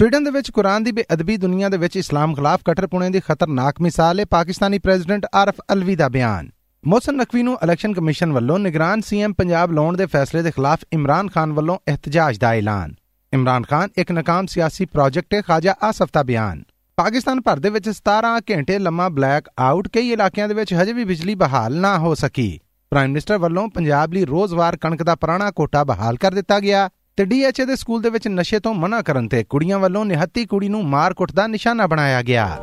Sweden ਦੇ ਵਿੱਚ ਕੁਰਾਨ ਦੀ ਬੇਅਦਬੀ ਦੁਨੀਆ ਦੇ ਵਿੱਚ ਇਸਲਾਮ ਖਿਲਾਫ ਕਟਰਪੁਣੇ ਦੀ ਖਤਰਨਾਕ ਮਿਸਾਲ ਹੈ, ਪਾਕਿਸਤਾਨੀ ਪ੍ਰੈਜ਼ੀਡੈਂਟ ਆਰਫ ਅਲਵੀ ਦਾ ਬਿਆਨ। ਮੋਹਸਨ ਨਕਵੀ ਨੂੰ ਇਲੈਕਸ਼ਨ ਕਮਿਸ਼ਨ ਵੱਲੋਂ ਨਿਗਰਾਨ ਸੀਐਮ ਪੰਜਾਬ ਲਾਉਣ ਦੇ ਫੈਸਲੇ ਦੇ ਖਿਲਾਫ ਇਮਰਾਨ ਖਾਨ ਵੱਲੋਂ ਇhtਜਾਜ ਦਾ ਐਲਾਨ। ਇਮਰਾਨ ਖਾਨ ਇੱਕ ਨਾਕਾਮ ਸਿਆਸੀ ਪ੍ਰੋਜੈਕਟ ਹੈ, ਖਾਜਾ ਆਸਫ ਦਾ ਬਿਆਨ। ਪਾਕਿਸਤਾਨ ਭਰ ਦੇ ਵਿੱਚ 17 ਘੰਟੇ ਲੰਮਾ ਬਲੈਕ ਆਊਟ ਕਈ ਇਲਾਕਿਆਂ ਦੇ ਵਿੱਚ ਹਜੇ ਵੀ ਬਿਜਲੀ ਬਹਾਲ ਨਾ ਹੋ ਸਕੀ। ਪ੍ਰਾਈਮ ਮਿਨਿਸਟਰ ਵੱਲੋਂ ਪੰਜਾਬ ਲਈ ਰੋਜ਼ਵਾਰ ਕਣਕ ਦਾ ਪੁਰਾਣਾ ਕੋਟਾ ਬਹਾਲ ਕਰ ਦਿੱਤਾ ਗਿਆ। ਤੇ ਡੀਐਚਏ ਦੇ ਸਕੂਲ ਦੇ ਵਿੱਚ ਨਸ਼ੇ ਤੋਂ ਮਨਾ ਕਰਨ ਤੇ ਕੁੜੀਆਂ ਵੱਲੋਂ ਨਿਹੱਤੀ ਕੁੜੀ ਨੂੰ ਮਾਰ ਕੁੱਟ ਦਾ ਨਿਸ਼ਾਨਾ ਬਣਾਇਆ ਗਿਆ।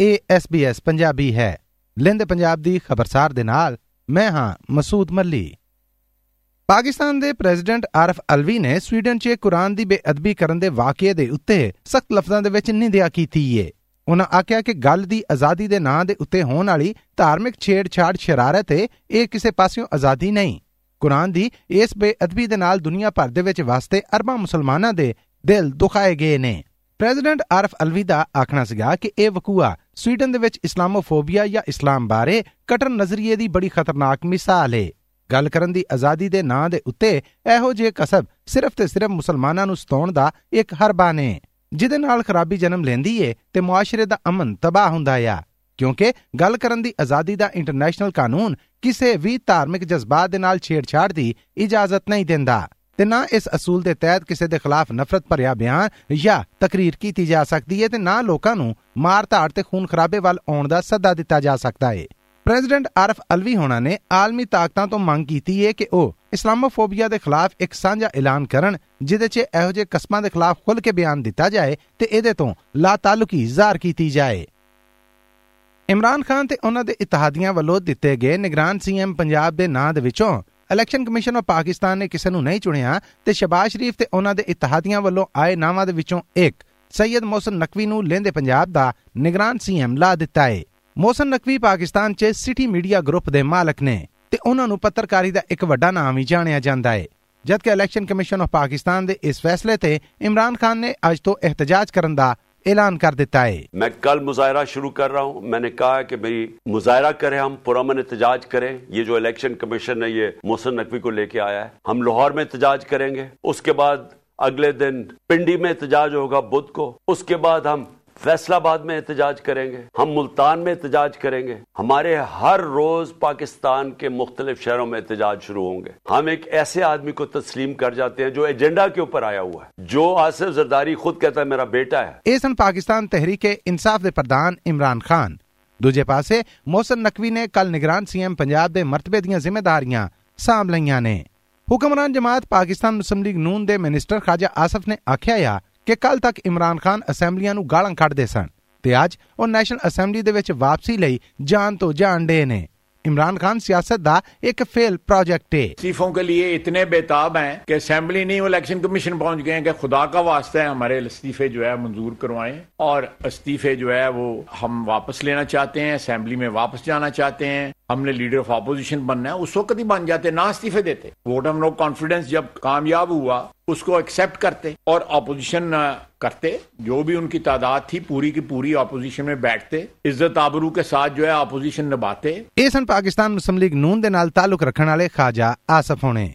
ਇਹ SBS ਪੰਜਾਬੀ ਹੈ। ਲਿੰਦ ਪੰਜਾਬ ਦੀ ਖਬਰਸਾਰ ਦੇ ਨਾਲ ਮੈਂ ਹਾਂ ਮਸੂਦ ਮੱਲੀ। ਪਾਕਿਸਤਾਨ ਦੇ ਪ੍ਰੈਜ਼ੀਡੈਂਟ ਆਰਫ ਅਲਵੀ ਨੇ ਸਵੀਡਨ 'ਚ ਕੁਰਾਨ ਦੀ ਬੇਅਦਬੀ ਕਰਨ ਦੇ ਵਾਕਿਏ ਦੇ ਉੱਤੇ ਸਖਤ ਲਫ਼ਜ਼ਾਂ ਦੇ ਵਿੱਚ ਨਿੰਦਿਆ ਕੀਤੀ ਏ। ਉਹਨਾਂ ਆਖਿਆ ਕਿ ਗੱਲ ਦੀ ਆਜ਼ਾਦੀ ਦੇ ਨਾਂ ਦੇ ਉੱਤੇ ਹੋਣ ਵਾਲੀ ਧਾਰਮਿਕ ਛੇੜਛਾੜ ਸ਼ਰਾਰਤ ਹੈ ਇਹ ਕਿਸੇ ਪਾਸਿਓਂ ਆਜ਼ਾਦੀ ਨਹੀਂ। ਕੁਰਾਨ ਦੀ ਇਸ ਬੇਅਦਬੀ ਦੇ ਨਾਲ ਦੁਨੀਆ ਭਰ ਦੇ ਵਿੱਚ ਵਸਦੇ ਅਰਬਾਂ ਮੁਸਲਮਾਨਾਂ ਦੇ ਦਿਲ ਦੁਖਾਏ ਗਏ ਨੇ। ਪ੍ਰੈਜ਼ੀਡੈਂਟ ਆਰਫ ਅਲਵੀ ਦਾ ਆਖਣਾ ਸੀਗਾ ਕਿ ਇਹ ਵਕੂਆ ਸਵੀਡਨ ਦੇ ਵਿੱਚ ਇਸਲਾਮੋਫੋਬੀਆ ਜਾਂ ਇਸਲਾਮ ਬਾਰੇ ਕਟਰ ਨਜ਼ਰੀਏ ਦੀ ਬੜੀ ਖਤਰਨਾਕ ਮਿਸਾਲ ਹੈ ਗੱਲ ਕਰਨ ਦੀ ਆਜ਼ਾਦੀ ਦੇ ਨਾਂ ਦੇ ਉੱਤੇ ਇਹੋ ਜਿਹੇ ਕਸਬ ਸਿਰਫ ਤੇ ਸਿਰਫ ਮੁਸਲਮਾਨਾਂ ਨੂੰ ਸਤਾਉਣ ਦਾ ਇੱਕ ਹਰਬਾ ਨੇ। ਜਿਹਦੇ ਨਾਲ ਖਰਾਬੀ ਜਨਮ ਲੈਂਦੀ ਏ ਤੇ ਮੁਆਸ਼ਰੇ ਦਾ ਅਮਨ ਤਬਾਹ ਹੁੰਦਾ ਆ। ਕਿਉਂਕਿ ਗੱਲ ਕਰਨ ਦੀ ਆਜ਼ਾਦੀ ਦਾ ਇੰਟਰਨੈਸ਼ਨਲ ਕਾਨੂੰਨ ਕਿਸੇ ਵੀ ਧਾਰਮਿਕ ਜਜ਼ਬਾਤ ਦੇ ਨਾਲ ਛੇੜਛਾੜ ਦੀ ਇਜਾਜ਼ਤ ਨਹੀਂ ਦਿੰਦਾ ਤੇ ਨਾ ਇਸ ਅਸੂਲ ਦੇ ਤਹਿਤ ਕਿਸੇ ਦੇ ਖਿਲਾਫ ਨਫ਼ਰਤ ਭਰਿਆ ਬਿਆਨ ਜਾਂ ਤਕਰੀਰ ਕੀਤੀ ਜਾ ਸਕਦੀ ਹੈ ਤੇ ਨਾ ਲੋਕਾਂ ਨੂੰ ਮਾਰ ਧਾੜ ਤੇ ਖੂਨ ਖਰਾਬੇ ਵੱਲ ਆਉਣ ਦਾ ਸੱਦਾ ਦਿੱਤਾ ਜਾ ਸਕਦਾ ਹੈ ਪ੍ਰੈਜ਼ੀਡੈਂਟ ਆਰਫ ਅਲਵੀ ਹੋਣਾ ਨੇ ਆਲਮੀ ਤਾਕਤਾਂ ਤੋਂ ਮੰਗ ਕੀਤੀ ਹੈ ਕਿ ਉਹ ਇਸਲਾਮੋਫੋਬੀਆ ਦੇ ਖਿਲਾਫ ਇੱਕ ਸਾਂਝਾ ਐਲਾਨ ਕਰਨ ਜਿਦੇ 'ਚ ਇਹੋ ਜਿਹੇ ਕਸਮਾਂ ਦੇ ਖਿਲਾਫ ਖੁੱਲ ਕੇ ਬਿਆਨ ਦਿੱਤਾ ਜਾਏ ਤੇ ਇਹਦੇ ਤੋਂ ਲਾ ਤਾਲੁਕੀ ਜ਼ਾਹਰ ਕੀਤੀ ਜਾਏ। ਇਮਰਾਨ ਖਾਨ ਤੇ ਉਹਨਾਂ ਦੇ ਇਤਿਹਾਦੀਆਂ ਵੱਲੋਂ ਦਿੱਤੇ ਗਏ ਨਿਗਰਾਨ ਸੀਐਮ ਪੰਜਾਬ ਦੇ ਨਾਂ ਦੇ ਵਿੱਚੋਂ ਇਲੈਕਸ਼ਨ ਕਮਿਸ਼ਨ ਆਫ ਪਾਕਿਸਤਾਨ ਨੇ ਕਿਸੇ ਨੂੰ ਨਹੀਂ ਚੁਣਿਆ ਤੇ ਸ਼ਬਾਜ਼ ਸ਼ਰੀਫ ਤੇ ਉਹਨਾਂ ਦੇ ਇਤਿਹਾਦੀਆਂ ਵੱਲੋਂ ਆਏ ਨਾਵਾਂ ਦੇ ਵਿੱਚੋਂ ਇੱਕ, ਸੈਯਦ ਮੋਹਸਨ ਨਕਵੀ ਨੂੰ ਲੈਂਦੇ ਪੰਜਾਬ ਦਾ ਨਿਗਰਾਨ ਸੀਐਮ ਲਾ ਦਿੱਤਾ ਹੈ ਮੋਹਸਨ ਨਕਵੀ ਪਾਕਿਸਤਾਨ 'ਚ ਸਿਟੀ ਮੀਡੀਆ ਗਰੁੱਪ ਦੇ ਮਾਲਕ ਨੇ। ਤੇ ਉਹਨਾਂ ਨੂੰ ਪੱਤਰਕਾਰੀ ਦਾ ਇੱਕ ਵੱਡਾ ਨਾਮ ਵੀ ਜਾਣਿਆ ਜਾਂਦਾ ਹੈ ਜਦਕਿ ਇਲੈਕਸ਼ਨ ਕਮਿਸ਼ਨ ਆਫ ਪਾਕਿਸਤਾਨ ਦੇ ਇਸ ਫੈਸਲੇ ਤੇ ਇਮਰਾਨ ਖਾਨ ਨੇ ਅੱਜ ਤੋਂ ਇhtਜਾਜ ਕਰਨ ਦਾ ऐलान कर देता है मैं कल मुजाहरा शुरू कर रहा हूं मैंने कहा कि मेरी मुजाहरा करें हम पुरमन एहतजाज करें ये जो इलेक्शन कमीशन है ये मोहसन नकवी को लेके आया है हम लाहौर में एहतजाज करेंगे उसके बाद अगले दिन पिंडी में एहतजाज होगा बुध को उसके बाद हम फैसलाबाद में एहतजाज करेंगे हम मुल्तान में एहतजाज करेंगे हमारे हर रोज पाकिस्तान के मुख्तलिफ शहरों में एहतजाज शुरू होंगे हम एक ऐसे आदमी को तस्लीम कर जाते हैं जो एजेंडा के ऊपर आया हुआ है जो आसिफ जरदारी खुद कहता है मेरा बेटा है ਇਹ ਸਨ ਪਾਕਿਸਤਾਨ ਤਹਿਰੀਕ ਇਨਸਾਫ ਦੇ ਪ੍ਰਧਾਨ ਇਮਰਾਨ ਖਾਨ ਦੂਜੇ ਪਾਸੇ ਮੋਹਸਨ ਨਕਵੀ ਨੇ ਕੱਲ ਨਿਗਰਾਨ ਸੀਐਮ ਪੰਜਾਬ ਦੇ ਮਰਤਬੇ ਦੀਆਂ ਜ਼ਿੰਮੇਵਾਰੀਆਂ ਸਾਂਭ ਲਈਆਂ ਨੇ ਹੁਕਮਰਾਨ ਜਮਾਤ ਪਾਕਿਸਤਾਨ ਮੁਸਲਿਮ ਲੀਗ ਨੂਨ ਦੇ ਮਿਨਿਸਟਰ ਖਾਜਾ ਆਸਫ ਨੇ ਆਖਿਆ ਆ ਕਿ ਕੱਲ ਤੱਕ ਇਮਰਾਨ ਖਾਨ ਅਸੈਂਬਲੀਆਂ ਨੂੰ ਗਾਲਾਂ ਕੱਢਦੇ ਸਨ ਤੇ ਅੱਜ ਉਹ ਨੈਸ਼ਨਲ ਅਸੈਂਬਲੀ ਦੇ ਵਿੱਚ ਵਾਪਸੀ ਲਈ ਜਾਨ ਤੋਂ ਜਾਨ ਡੇ ਨੇ इमरान खान सियासत दा एक फेल प्रोजेक्ट है इस्तीफों के लिए इतने बेताब हैं कि असेंबली नहीं इलेक्शन कमीशन पहुंच गए हैं कि खुदा का वास्ता है हमारे इस्तीफे जो है मंजूर करवाएं और इस्तीफे जो है वो हम वापस लेना चाहते हैं असेंबली में वापस जाना चाहते हैं हमने लीडर ऑफ अपोजिशन बनना है उस वक्त ही बन जाते ना इस्तीफे देते वोट हम लोग कॉन्फिडेंस जब कामयाब हुआ उसको एक्सेप्ट करते और अपोजिशन करते जो भी उनकी तादाद थी पूरी की पूरी अपोजिशन में बैठते इज्जत आबरू के साथ जो है अपोजिशन निभाते ਇਹ ਸਨ ਪਾਕਿਸਤਾਨ ਮੁਸਲਿਮ ਲੀਗ ਨੂਨ ਦੇ ਨਾਲ ਤਾਲੁਕ ਰੱਖਣ ਵਾਲੇ ਖਾਜਾ ਆਸਫ ਹੋਣੇ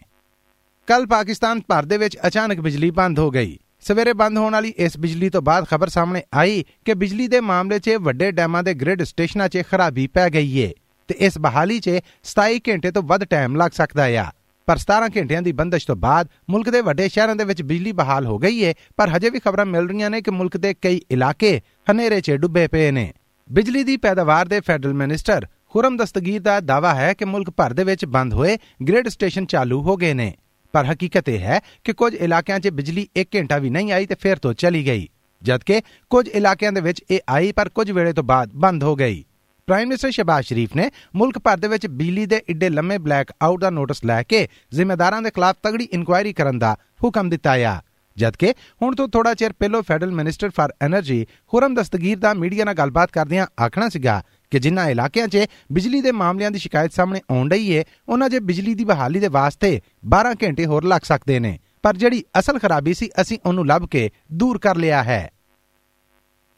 ਕੱਲ ਪਾਕਿਸਤਾਨ ਭਰ ਦੇ ਵਿੱਚ ਅਚਾਨਕ ਬਿਜਲੀ ਬੰਦ ਹੋ ਗਈ ਸਵੇਰੇ ਬੰਦ ਹੋਣ ਵਾਲੀ ਇਸ ਬਿਜਲੀ ਤੋਂ ਬਾਅਦ ਖਬਰ ਸਾਹਮਣੇ ਆਈ ਕਿ ਬਿਜਲੀ ਦੇ ਮਾਮਲੇ 'ਚ ਵੱਡੇ ਡੈਮਾਂ ਦੇ ਗ੍ਰਿਡ ਸਟੇਸ਼ਨਾਂ 'ਚ ਖਰਾਬੀ ਪੈ ਗਈ ਏ ਤੇ ਇਸ ਬਹਾਲੀ 'ਚ 27 ਘੰਟੇ ਤੋਂ ਵੱਧ ਟਾਈਮ ਲੱਗ ਸਕਦਾ ਆ। ਪਰ 17 ਘੰਟਿਆਂ ਦੀ ਬੰਦਸ਼ ਤੋਂ ਬਾਅਦ ਮੁਲਕ ਦੇ ਵੱਡੇ ਸ਼ਹਿਰਾਂ ਦੇ ਵਿੱਚ ਬਿਜਲੀ ਬਹਾਲ ਹੋ ਗਈ ਏ, ਪਰ ਹਜੇ ਵੀ ਖਬਰਾਂ ਮਿਲ ਰਹੀਆਂ ਨੇ ਕਿ ਮੁਲਕ ਦੇ ਕਈ ਇਲਾਕੇ ਹਨੇਰੇ 'ਚ ਡੁੱਬੇ ਪਏ ਨੇ। ਬਿਜਲੀ ਦੀ ਪੈਦਾਵਾਰ ਦੇ ਫੈਡਰਲ ਮਿਨਿਸਟਰ ਖੁਰਮ ਦਸਤਗੀਰ ਦਾ ਦਾਵਾ ਹੈ ਕਿ ਮੁਲਕ ਭਰ ਦੇ ਵਿੱਚ ਬੰਦ ਹੋਏ ਗ੍ਰਿਡ ਸਟੇਸ਼ਨ ਚਾਲੂ ਹੋ ਗਏ ਨੇ। ਪਰ ਹਕੀਕਤ ਇਹ ਹੈ ਕਿ ਕੁਝ ਇਲਾਕਿਆਂ 'ਚ ਬਿਜਲੀ 1 ਘੰਟਾ ਵੀ ਨਹੀਂ ਆਈ ਤੇ ਫਿਰ ਤੋਂ ਚਲੀ ਗਈ। ਜਦਕਿ ਕੁਝ ਇਲਾਕਿਆਂ ਦੇ ਵਿੱਚ ਇਹ ਆਈ ਪਰ ਕੁਝ ਵੇਲੇ ਤੋਂ ਬਾਅਦ ਬੰਦ ਹੋ ਗਈ। ਪ੍ਰਾਈਮ ਮਿਨਿਸਟਰ ਸ਼ਬਾਜ਼ ਸ਼ਰੀਫ ਨੇ ਮੁਲਕ ਭਰ ਦੇ ਵਿੱਚ ਬਿਜਲੀ ਦੇ ਇੱਡੇ ਲੰਮੇ ਬਲੈਕ ਆਊਟ ਦਾ ਨੋਟਿਸ ਲੈ ਕੇ ਜ਼ਿੰਮੇਦਾਰਾਂ ਦੇ ਖਿਲਾਫ ਤਗੜੀ ਇਨਕੁਆਇਰੀ ਕਰਨ ਦਾ ਹੁਕਮ ਦਿੱਤਾ ਆ। ਜਦਕਿ ਹੁਣ ਤੋਂ ਥੋੜਾ ਚਿਰ ਪਹਿਲਾਂ federal minister for energy Khurram Dastgir the media ਨਾਲ ਗੱਲਬਾਤ ਕਰਦਿਆਂ ਆਖਣਾ ਸੀਗਾ ਕਿ ਜਿਨ੍ਹਾਂ ਇਲਾਕਿਆਂ 'ਚ ਬਿਜਲੀ ਦੇ ਮਾਮਲਿਆਂ ਦੀ ਸ਼ਿਕਾਇਤ ਸਾਹਮਣੇ ਆਉਣ ਰਹੀ ਏ, ਉਹਨਾਂ 'ਚ ਬਿਜਲੀ ਦੀ ਬਹਾਲੀ ਦੇ ਵਾਸਤੇ 12 ਘੰਟੇ ਹੋਰ ਲੱਗ ਸਕਦੇ ਨੇ। ਪਰ ਜਿਹੜੀ ਅਸਲ ਖਰਾਬੀ ਸੀ, ਅਸੀਂ ਉਹਨੂੰ ਲੱਭ ਕੇ ਦੂਰ ਕਰ ਲਿਆ ਹੈ।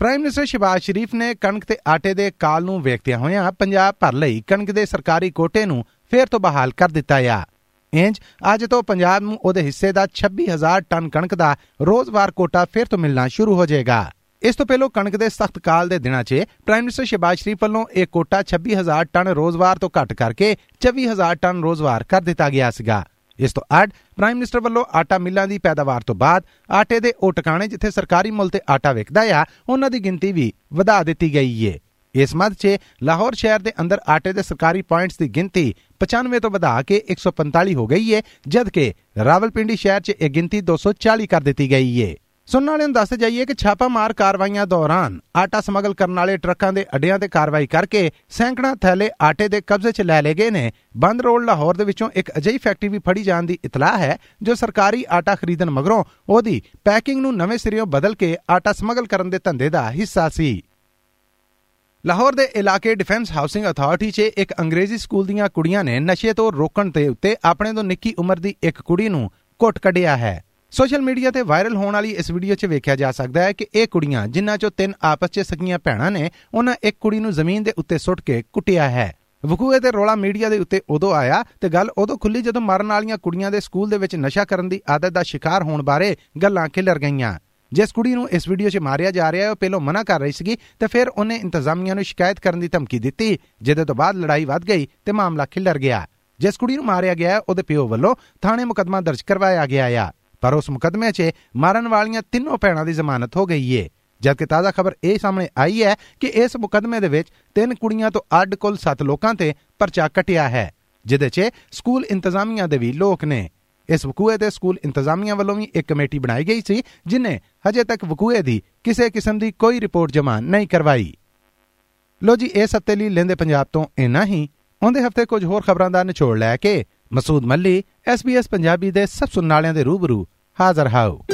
ਪ੍ਰਾਈਮ ਮਿਨਿਸਟਰ ਸ਼ਿਬਾਜ਼ ਸ਼ਰੀਫ ਨੇ ਕਣਕ ਤੇ ਆਟੇ ਦੇ ਕਾਲ ਨੂੰ ਵੇਖਦਿਆਂ ਹੋਇਆਂ ਪੰਜਾਬ ਭਰ ਲਈ ਕਣਕ ਦੇ ਸਰਕਾਰੀ ਕੋਟੇ ਨੂੰ ਫੇਰ ਤੋਂ ਬਹਾਲ ਕਰ ਦਿੱਤਾ ਆ। ਇੰਜ ਅੱਜ ਤੋਂ ਪੰਜਾਬ ਨੂੰ ਉਹਦੇ ਹਿੱਸੇ ਦਾ 26000 ਟਨ ਕਣਕ ਦਾ ਰੋਜ਼ਵਾਰ ਕੋਟਾ ਫੇਰ ਤੋਂ ਮਿਲਣਾ ਸ਼ੁਰੂ ਹੋ ਜਾਏਗਾ। ਇਸ ਤੋਂ ਪਹਿਲਾਂ ਕਣਕ ਦੇ ਸਖਤ ਕਾਲ ਦੇ ਦਿਨਾਂ 'ਚ ਪ੍ਰਾਈਮ ਮਿਨਿਸਟਰ ਸ਼ਿਬਾਜ ਸ਼ਰੀਫ ਵੱਲੋਂ ਇਹ ਕੋਟਾ 26000 ਟਨ ਰੋਜ਼ਵਾਰ ਤੋਂ ਘੱਟ ਕਰਕੇ 24000 ਟਨ ਰੋਜ਼ਵਾਰ ਕਰ ਦਿੱਤਾ ਗਿਆ ਸੀਗਾ। ਇਸ ਤੋਂ ਅੱਡ ਪ੍ਰਾਈਮ ਮਿਨਿਸਟਰ ਵੱਲੋਂ ਆਟਾ ਮਿੱਲਾਂ ਦੀ ਪੈਦਾਵਾਰ ਤੋਂ ਬਾਅਦ ਆਟੇ ਦੇ ਉਹ ਟਿਕਾਣੇ ਜਿੱਥੇ ਸਰਕਾਰੀ ਮੁੱਲ ਤੇ ਆਟਾ ਵਿਕਦਾ ਆ, ਉਹਨਾਂ ਦੀ ਗਿਣਤੀ ਵੀ ਵਧਾ ਦਿੱਤੀ ਗਈ ਏ। ਇਸ ਮੱਧ 'ਚ ਲਾਹੌਰ ਸ਼ਹਿਰ ਦੇ ਅੰਦਰ ਆਟੇ ਦੇ ਸਰਕਾਰੀ ਪੁਆਇੰਟਸ ਦੀ ਗਿਣਤੀ 95 ਤੋਂ ਵਧਾ ਕੇ 145 ਹੋ ਗਈ ਏ, ਜਦਕਿ ਰਾਵਲਪਿੰਡੀ ਸ਼ਹਿਰ 'ਚ ਇਹ ਗਿਣਤੀ 240 ਕਰ ਦਿੱਤੀ ਗਈ ਏ। ਸੁਣਨ ਵਾਲਿਆਂ ਨੂੰ ਦੱਸ ਜਾਈਏ ਕਿ ਛਾਪਾਮਾਰ ਕਾਰਵਾਈਆਂ ਦੌਰਾਨ ਆਟਾ ਸਮਗਲ ਕਰਨ ਵਾਲੇ ਟਰੱਕਾਂ ਦੇ ਅੱਡਿਆਂ ਤੇ ਕਾਰਵਾਈ ਕਰਕੇ ਸੈਂਕੜਾ ਥੈਲੇ ਆਟੇ ਦੇ ਕਬਜ਼ੇ 'ਚ ਲੈ ਲਏ ਗਏ ਨੇ। ਬੰਦ ਰੋਡ ਲਾਹੌਰ ਦੇ ਵਿੱਚੋਂ ਇੱਕ ਅਜਿਹੀ ਫੈਕਟਰੀ ਵੀ ਫੜੀ ਜਾਣ ਦੀ ਇਤਲਾਹ ਹੈ, ਜੋ ਸਰਕਾਰੀ ਆਟਾ ਖਰੀਦਣ ਮਗਰੋਂ ਉਹਦੀ ਪੈਕਿੰਗ ਨੂੰ ਨਵੇਂ ਸਿਰਿਓਂ ਬਦਲ ਕੇ ਆਟਾ ਸਮਗਲ ਕਰਨ ਦੇ ਧੰਦੇ ਦਾ ਹਿੱਸਾ ਸੀ। ਲਾਹੌਰ ਦੇ ਇਲਾਕੇ ਡਿਫੈਂਸ ਹਾਊਸਿੰਗ ਅਥਾਰਟੀ 'ਚ ਇੱਕ ਅੰਗਰੇਜ਼ੀ ਸਕੂਲ ਦੀਆਂ ਕੁੜੀਆਂ ਨੇ ਨਸ਼ੇ ਤੋਂ ਰੋਕਣ ਦੇ ਉੱਤੇ ਆਪਣੇ ਤੋਂ ਨਿੱਕੀ ਉਮਰ ਦੀ ਇੱਕ ਕੁੜੀ ਨੂੰ ਕੁੱਟ ਕੱਢਿਆ ਹੈ। ਸੋਸ਼ਲ ਮੀਡੀਆ ਤੇ ਵਾਇਰਲ ਹੋਣ ਵਾਲੀ ਇਸ ਵੀਡੀਓ 'ਚ ਵੇਖਿਆ ਜਾ ਸਕਦਾ ਹੈ ਕਿ ਇਹ ਕੁੜੀਆਂ, ਜਿਨ੍ਹਾਂ 'ਚੋਂ ਤਿੰਨ ਆਪਸ 'ਚ ਸਕੀਆਂ ਭੈਣਾਂ ਨੇ, ਉਹਨਾਂ ਇੱਕ ਕੁੜੀ ਨੂੰ ਜ਼ਮੀਨ ਦੇ ਉੱਤੇ ਸੁੱਟ ਕੇ ਕੁੱਟਿਆ ਹੈ। ਵਕੂਏ ਤੇ ਰੋਲਾ ਮੀਡੀਆ ਦੇ ਉੱਤੇ ਉਦੋਂ ਆਇਆ ਤੇ ਗੱਲ ਉਦੋਂ ਖੁੱਲੀ ਜਦੋਂ ਮਰਨ ਵਾਲੀਆਂ ਕੁੜੀਆਂ ਦੇ ਸਕੂਲ ਦੇ ਵਿੱਚ ਨਸ਼ਾ ਕਰਨ ਦੀ ਆਦਤ ਦਾ ਸ਼ਿਕਾਰ ਹੋਣ ਬਾਰੇ ਗੱਲਾਂ ਖਿਲਰ ਗਈਆਂ। ਜਿਸ ਕੁੜੀ ਨੂੰ ਇਸ ਵੀਡੀਓ 'ਚ ਮਾਰਿਆ ਜਾ ਰਿਹਾ ਹੈ, ਉਹ ਪਹਿਲਾਂ ਮਨਾ ਕਰ ਰਹੀ ਸੀਗੀ ਤੇ ਫਿਰ ਉਹਨੇ ਇੰਤਜ਼ਾਮੀਆਂ ਨੂੰ ਸ਼ਿਕਾਇਤ ਕਰਨ ਦੀ ਧਮਕੀ ਦਿੱਤੀ, ਜਿਹਦੇ ਤੋਂ ਬਾਅਦ ਲੜਾਈ ਵੱਧ ਗਈ ਤੇ ਮਾਮਲਾ ਖਿਲਰ ਗਿਆ। ਜਿਸ ਕੁੜੀ ਨੂੰ ਮਾਰਿਆ ਗਿਆ ਉਹਦੇ ਪਿਓ ਵੱਲੋਂ ਥਾਣੇ ਮੁਕਦਮਾ ਦਰਜ ਕਰਵਾਇਆ ਗਿਆ ਆ। ਪਰ ਉਸ ਮੁਕਦਮੇ 'ਚ ਮਾਰਨ ਵਾਲੀਆਂ ਤਿੰਨੋਂ ਭੈਣਾਂ ਦੀ ਜ਼ਮਾਨਤ ਹੋ ਗਈ ਏ। ਜਦਕਿ ਤਾਜ਼ਾ ਖਬਰ ਇਹ ਸਾਹਮਣੇ ਆਈ ਹੈ ਕਿ ਇਸ ਮੁਕਦਮੇ ਦੇ ਵਿੱਚ ਤਿੰਨ ਕੁੜੀਆਂ ਤੋਂ ਅੱਡ ਕੁੱਲ 7 ਲੋਕਾਂ ਤੇ ਪਰਚਾ ਕਟਿਆ ਹੈ ਜਿਦੇ 'ਚ ਸਕੂਲ ਇੰਤਜ਼ਾਮੀਆਂ ਦੇ ਵੀ ਲੋਕ ਨੇ। ਇਸ ਵਕੂਏ ਤੇ ਸਕੂਲ ਇੰਤਜ਼ਾਮੀਆਂ ਵੱਲੋਂ ਵੀ ਇੱਕ ਕਮੇਟੀ ਬਣਾਈ ਗਈ ਸੀ, ਜਿਨੇ ਹਜੇ ਤੱਕ ਵਕੂਏ ਦੀ ਕਿਸੇ ਕਿਸਮ ਦੀ ਕੋਈ ਰਿਪੋਰਟ ਜਮ੍ਹਾਂ ਨਹੀਂ ਕਰਵਾਈ। ਲੋ ਜੀ ਇਸ ਹਫ਼ਤੇ ਲਈ ਲੈਂਦੇ ਪੰਜਾਬ ਤੋਂ ਇੰਨਾ ਹੀ। ਆਉਂਦੇ ਹਫ਼ਤੇ ਕੁਝ ਹੋਰ ਖਬਰਾਂ ਦਾ ਨਿਚੋੜ ਲੈ ਕੇ ਮਸੂਦ ਮੱਲੀ SBS ਪੰਜਾਬੀ ਦੇ ਸਭ ਸੁਣਨ ਵਾਲਿਆਂ ਦੇ ਰੂਬਰੂ ਹਾਜ਼ਰ ਹਾਓ।